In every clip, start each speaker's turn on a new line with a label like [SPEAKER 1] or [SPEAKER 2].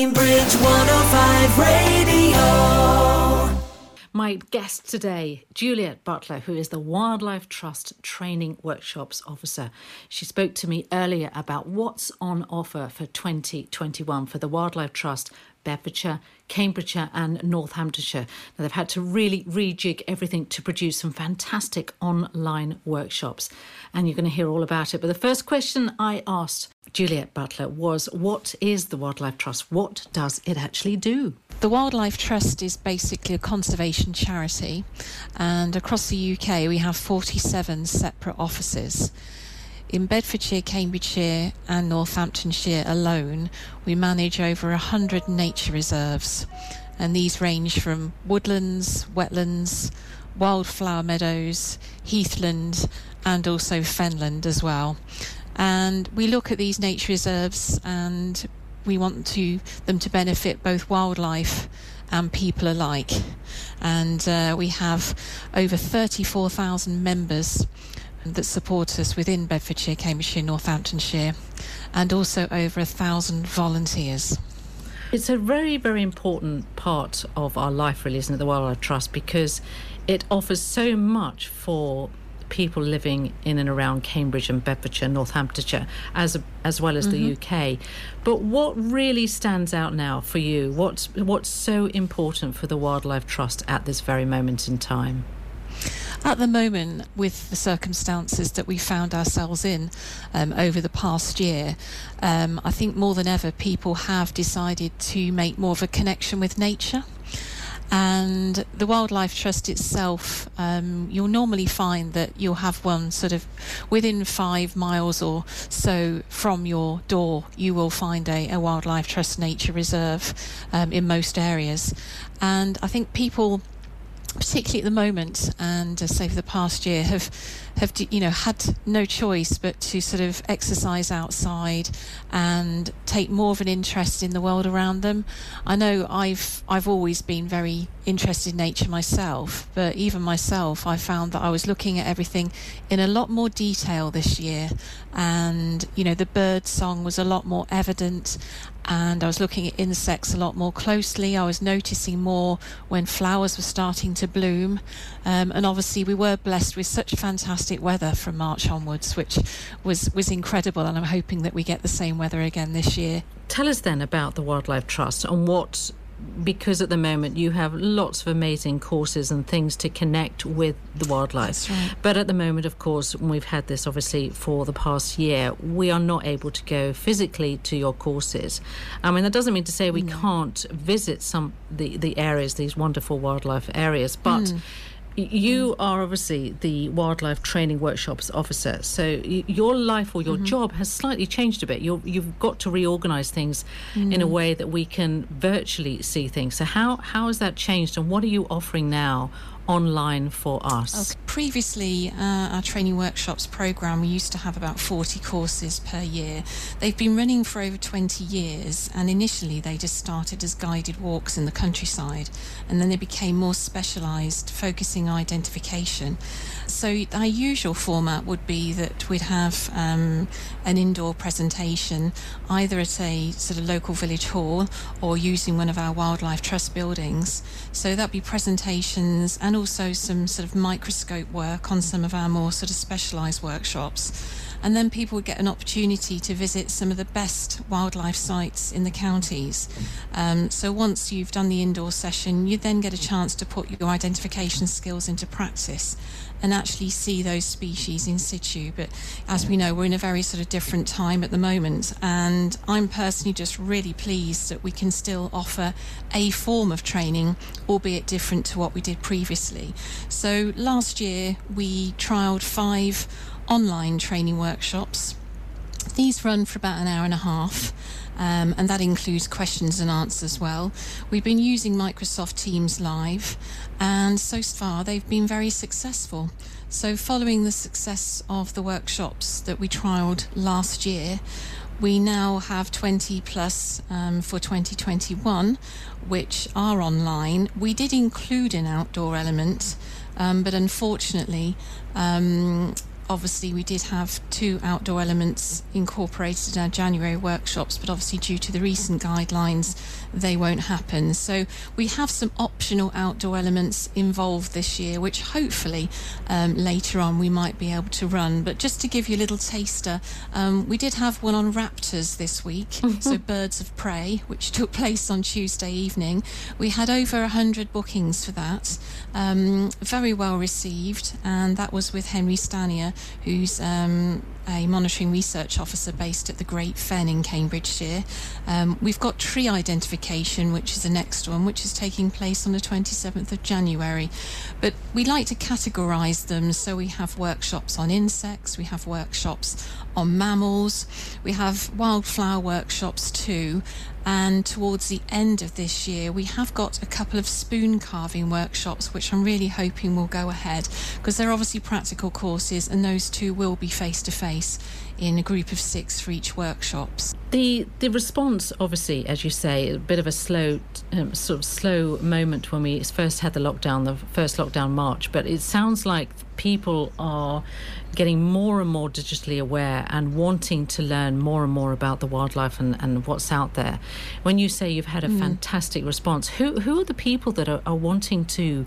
[SPEAKER 1] Cambridge 105 Radio.
[SPEAKER 2] My guest today, Juliette Butler, who is the Wildlife Trust Training Workshops Officer. She spoke to me earlier about what's on offer for 2021 for the Wildlife Trust Bedfordshire, Cambridgeshire, and Northamptonshire. Now, they've had to really rejig everything to produce some fantastic online workshops, and you're going to hear all about it. But the first question I asked Juliette Butler was What is the Wildlife Trust? What does it actually do?
[SPEAKER 3] The Wildlife Trust is basically a conservation charity, and across the UK we have 47 separate offices. In Bedfordshire, Cambridgeshire, and Northamptonshire alone, we manage over 100 nature reserves, and these range from woodlands, wetlands, wildflower meadows, heathland, and also fenland as well. And we look at these nature reserves and we want to them to benefit both wildlife and people alike. And uh, we have over 34,000 members that support us within Bedfordshire, Cambridgeshire, Northamptonshire, and also over a thousand volunteers.
[SPEAKER 2] It's a very, very important part of our life, really, isn't it, the Wildlife Trust, because it offers so much for people living in and around Cambridge and Bedfordshire, Northamptonshire, as as well as mm-hmm. the UK. But what really stands out now for you? What's what's so important for the Wildlife Trust at this very moment in time?
[SPEAKER 3] At the moment, with the circumstances that we found ourselves in um, over the past year, um, I think more than ever people have decided to make more of a connection with nature. And the Wildlife Trust itself, um, you'll normally find that you'll have one sort of within five miles or so from your door, you will find a, a Wildlife Trust nature reserve um, in most areas. And I think people particularly at the moment and uh, say for the past year have have you know had no choice but to sort of exercise outside and take more of an interest in the world around them. I know I've I've always been very interested in nature myself, but even myself I found that I was looking at everything in a lot more detail this year and you know the bird song was a lot more evident and I was looking at insects a lot more closely. I was noticing more when flowers were starting to bloom. Um, and obviously, we were blessed with such fantastic weather from March onwards, which was, was incredible. And I'm hoping that we get the same weather again this year.
[SPEAKER 2] Tell us then about the Wildlife Trust and what because at the moment you have lots of amazing courses and things to connect with the wildlife.
[SPEAKER 3] Right.
[SPEAKER 2] But at the moment, of course, we've had this obviously for the past year, we are not able to go physically to your courses. I mean, that doesn't mean to say we mm. can't visit some the the areas, these wonderful wildlife areas, but. Mm you are obviously the wildlife training workshops officer, so your life or your mm-hmm. job has slightly changed a bit. you have got to reorganize things mm. in a mm. way that we can virtually see things. So how how has that changed, and what are you offering now online for us?
[SPEAKER 3] Okay. Previously, uh, our training workshops program, we used to have about 40 courses per year. They've been running for over 20 years, and initially they just started as guided walks in the countryside, and then they became more specialised, focusing on identification. So, our usual format would be that we'd have um, an indoor presentation either at a sort of local village hall or using one of our wildlife trust buildings. So, that'd be presentations and also some sort of microscope work on some of our more sort of specialised workshops. And then people would get an opportunity to visit some of the best wildlife sites in the counties. Um, so once you've done the indoor session, you then get a chance to put your identification skills into practice and actually see those species in situ. But as we know, we're in a very sort of different time at the moment, and I'm personally just really pleased that we can still offer a form of training, albeit different to what we did previously. So last year we trialled five online training workshops. These run for about an hour and a half. Um, and that includes questions and answers as well. We've been using Microsoft Teams Live, and so far they've been very successful. So, following the success of the workshops that we trialled last year, we now have 20 plus um, for 2021, which are online. We did include an outdoor element, um, but unfortunately, um, obviously we did have two outdoor elements incorporated in our January workshops, but obviously due to the recent guidelines, they won't happen. So we have some optional outdoor elements involved this year, which hopefully um, later on we might be able to run. But just to give you a little taster, um, we did have one on raptors this week, so birds of prey, which took place on Tuesday evening. We had over 100 bookings for that, um, very well received, and that was with Henry Stanier who's um, a monitoring research officer based at the Great Fen in Cambridgeshire. Um, we've got tree identification, which is the next one, which is taking place on the 27th of January. But we like to categorise them, so we have workshops on insects, we have workshops on mammals, we have wildflower workshops too, and towards the end of this year, we have got a couple of spoon carving workshops, which I'm really hoping will go ahead because they're obviously practical courses, and those two will be face to face in a group of six for each workshops.
[SPEAKER 2] The the response, obviously, as you say, a bit of a slow, um, sort of slow moment when we first had the lockdown, the first lockdown March. But it sounds like people are getting more and more digitally aware and wanting to learn more and more about the wildlife and, and what's out there. When you say you've had a mm. fantastic response, who who are the people that are, are wanting to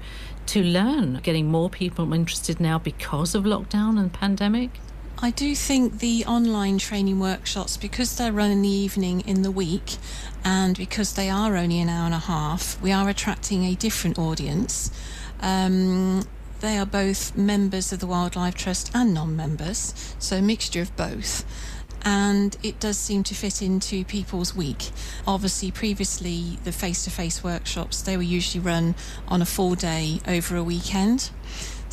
[SPEAKER 2] to learn? Getting more people interested now because of lockdown and pandemic.
[SPEAKER 3] I do think the online training workshops, because they're run in the evening in the week and because they are only an hour and a half, we are attracting a different audience. Um, they are both members of the Wildlife Trust and non members, so a mixture of both and it does seem to fit into people's week. Obviously, previously, the face to face workshops, they were usually run on a full day over a weekend.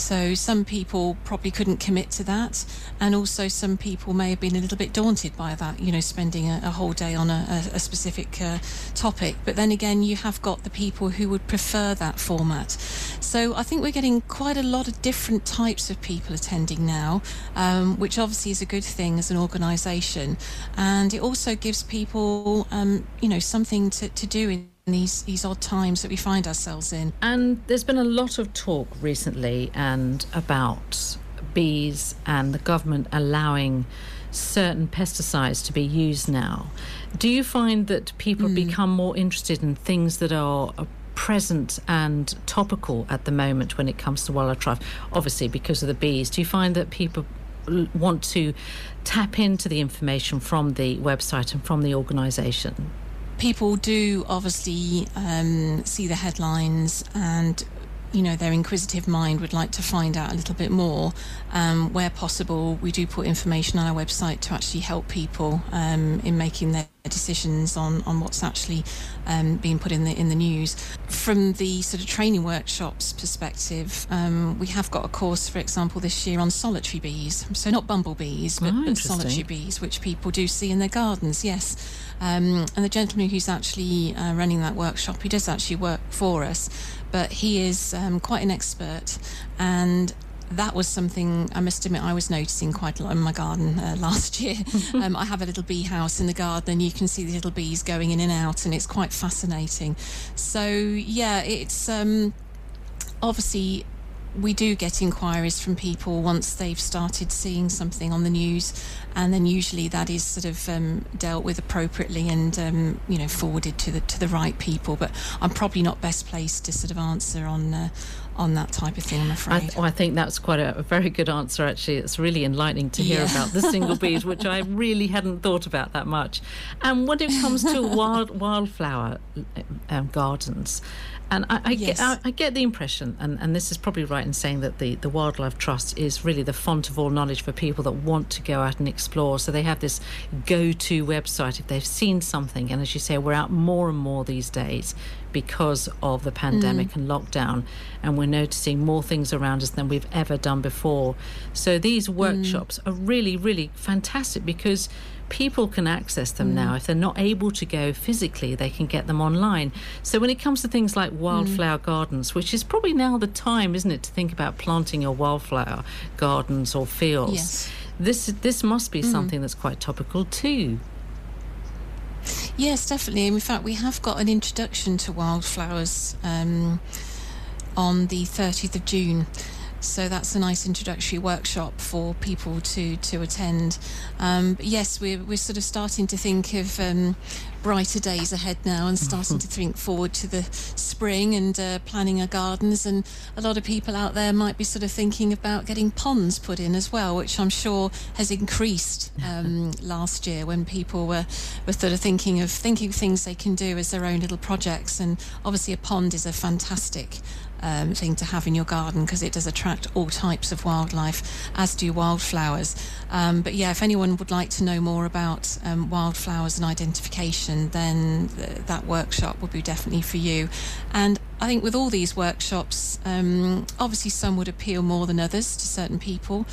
[SPEAKER 3] So some people probably couldn't commit to that, and also some people may have been a little bit daunted by that, you know, spending a, a whole day on a, a, specific uh, topic. But then again, you have got the people who would prefer that format. So I think we're getting quite a lot of different types of people attending now, um, which obviously is a good thing as an organisation, and it also gives people, um, you know, something to, to do in these these odd times that we find ourselves in.
[SPEAKER 2] And there's been a lot of talk recently and about bees and the government allowing certain pesticides to be used now. Do you find that people mm. become more interested in things that are present and topical at the moment when it comes to wildlife? Obviously, because of the bees. Do you find that people want to tap into the information from the website and from the organisation?
[SPEAKER 3] People do obviously um, see the headlines and you know their inquisitive mind would like to find out a little bit more. Um, where possible we do put information on our website to actually help people um, in making their decisions on, on what's actually um, being put in the in the news. From the sort of training workshops perspective, um, we have got a course, for example, this year on solitary bees. So not bumblebees, but, oh, but solitary bees, which people do see in their gardens. Yes, um, and the gentleman who's actually uh, running that workshop, he does actually work for us, but he is um, quite an expert and that was something I must admit I was noticing quite a lot in my garden uh, last year. um, I have a little bee house in the garden, and you can see the little bees going in and out, and it's quite fascinating. So yeah, it's um, obviously we do get inquiries from people once they've started seeing something on the news, and then usually that is sort of um, dealt with appropriately and um, you know forwarded to the to the right people. But I'm probably not best placed to sort of answer on uh, on that type of thing, I'm afraid. I,
[SPEAKER 2] th- well, I think that's quite a, a, very good answer, actually. It's really enlightening to hear yeah. about the single bees, which I really hadn't thought about that much. And when it comes to wild wildflower um, gardens, and I, I yes. get I, I, get the impression, and, and this is probably right in saying that the, the Wildlife Trust is really the font of all knowledge for people that want to go out and explore. So they have this go to website if they've seen something. And as you say, we're out more and more these days because of the pandemic mm. and lockdown, and we're noticing more things around us than we've ever done before. So these mm. workshops mm. are really, really fantastic because people can access them mm. now. If they're not able to go physically, they can get them online. So when it comes to things like wildflower mm. gardens, which is probably now the time, isn't it, to think about planting your wildflower gardens or fields. Yes. This this must be mm. something that's quite topical too.
[SPEAKER 3] Yes, definitely. In fact, we have got an introduction to wildflowers um, on the 30th of June So that's a nice introductory workshop for people to to attend. Um, yes, we're we're sort of starting to think of um, brighter days ahead now, and starting to think forward to the spring and uh, planning our gardens. And a lot of people out there might be sort of thinking about getting ponds put in as well, which I'm sure has increased um, last year when people were were sort of thinking of thinking of things they can do as their own little projects. And obviously, a pond is a fantastic um, thing to have in your garden because it does attract all types of wildlife, as do wildflowers. Um, but yeah, if anyone would like to know more about um, wildflowers and identification, then th- that workshop would be definitely for you. And I think with all these workshops, um, obviously some would appeal more than others to certain people.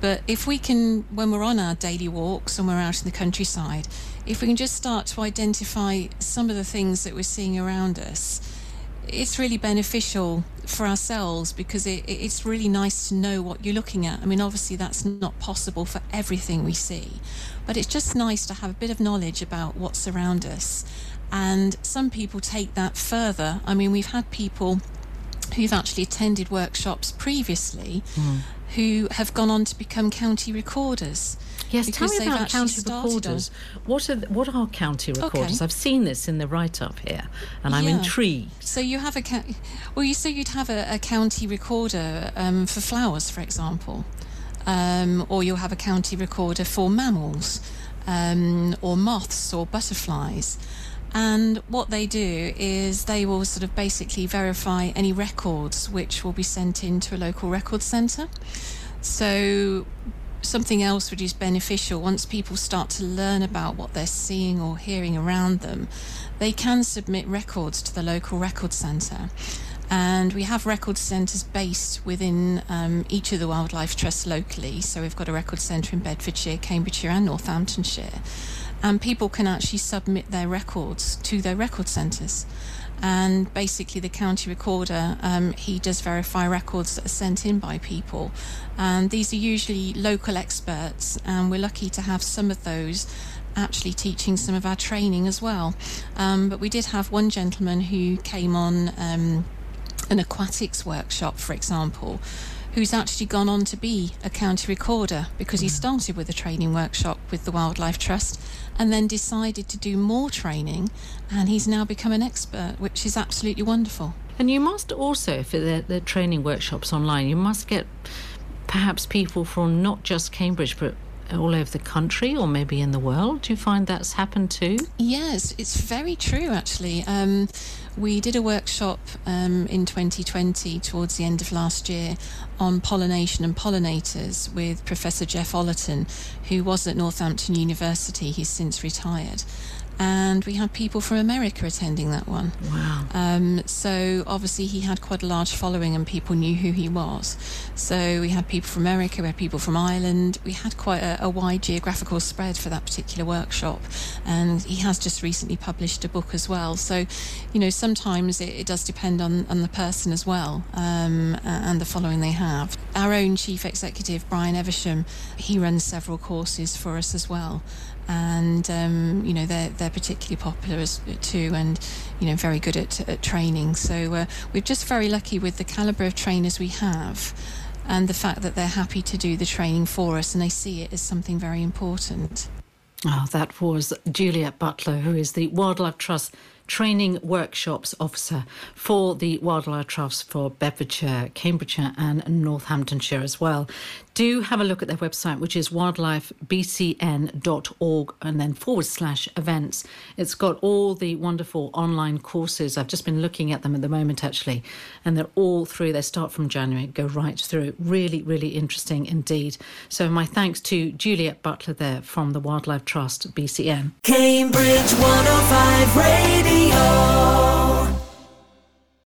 [SPEAKER 3] But if we can, when we're on our daily walks and we're out in the countryside, if we can just start to identify some of the things that we're seeing around us, it's really beneficial for ourselves because it, it's really nice to know what you're looking at. I mean, obviously, that's not possible for everything we see, but it's just nice to have a bit of knowledge about what's around us. And some people take that further. I mean, we've had people who've actually attended workshops previously mm. who have gone on to become county recorders.
[SPEAKER 2] Yes, tell me about county recorders. On. What are what are county recorders? Okay. I've seen this in the write up here, and I'm yeah. intrigued.
[SPEAKER 3] So you have a well, you say you'd have a, a county recorder um, for flowers, for example, um, or you'll have a county recorder for mammals, um, or moths, or butterflies. And what they do is they will sort of basically verify any records which will be sent into a local record centre. So something else which is beneficial once people start to learn about what they're seeing or hearing around them they can submit records to the local record centre. And we have record centres based within um, each of the wildlife trusts locally. So we've got a record centre in bedfordshire cambridgeshire and northamptonshire. And people can actually submit their records to their record centres and basically the county recorder um, he does verify records that are sent in by people. And these are usually local experts and we're lucky to have some of those actually teaching some of our training as well. Um, but we did have one gentleman who came on um, an aquatics workshop for example who's actually gone on to be a county recorder because he mm. started with a training workshop with the Wildlife Trust and then decided to do more training and he's now become an expert, which is absolutely wonderful.
[SPEAKER 2] And you must also, for the, the training workshops online, you must get perhaps people from not just Cambridge but all over the country or maybe in the world. Do you find that's happened too?
[SPEAKER 3] Yes, it's very true actually. Um, we did a workshop um, in 2020 towards the end of last year on pollination and pollinators with Professor Jeff Ollerton, who was at Northampton University. He's since retired and we had people from America attending that one.
[SPEAKER 2] Wow.
[SPEAKER 3] Um, so obviously he had quite a large following and people knew who he was. So we had people from America, we had people from Ireland, we had quite a, a wide geographical spread for that particular workshop. And he has just recently published a book as well. So, you know, sometimes it, it does depend on, on the person as well um, and the following they have. Our own chief executive, Brian Eversham, he runs several courses for us as well and um, you know they're they're particularly popular as too, and you know very good at, at training. So uh, we're just very lucky with the caliber of trainers we have. And the fact that they're happy to do the training for us and they see it as something very important.
[SPEAKER 2] Oh, that was Juliette Butler, who is the Wildlife Trust Training Workshops Officer for the Wildlife Trusts for Bedfordshire, Cambridgeshire, and Northamptonshire as well do have a look at their website, which is wildlifebcn.org and then forward slash events. It's got all the wonderful online courses. I've just been looking at them at the moment, actually, and they're all through. They start from January, go right through. Really, really interesting indeed. So, my thanks to Juliette Butler there from the Wildlife Trust BCN.
[SPEAKER 1] Cambridge 105 Radio.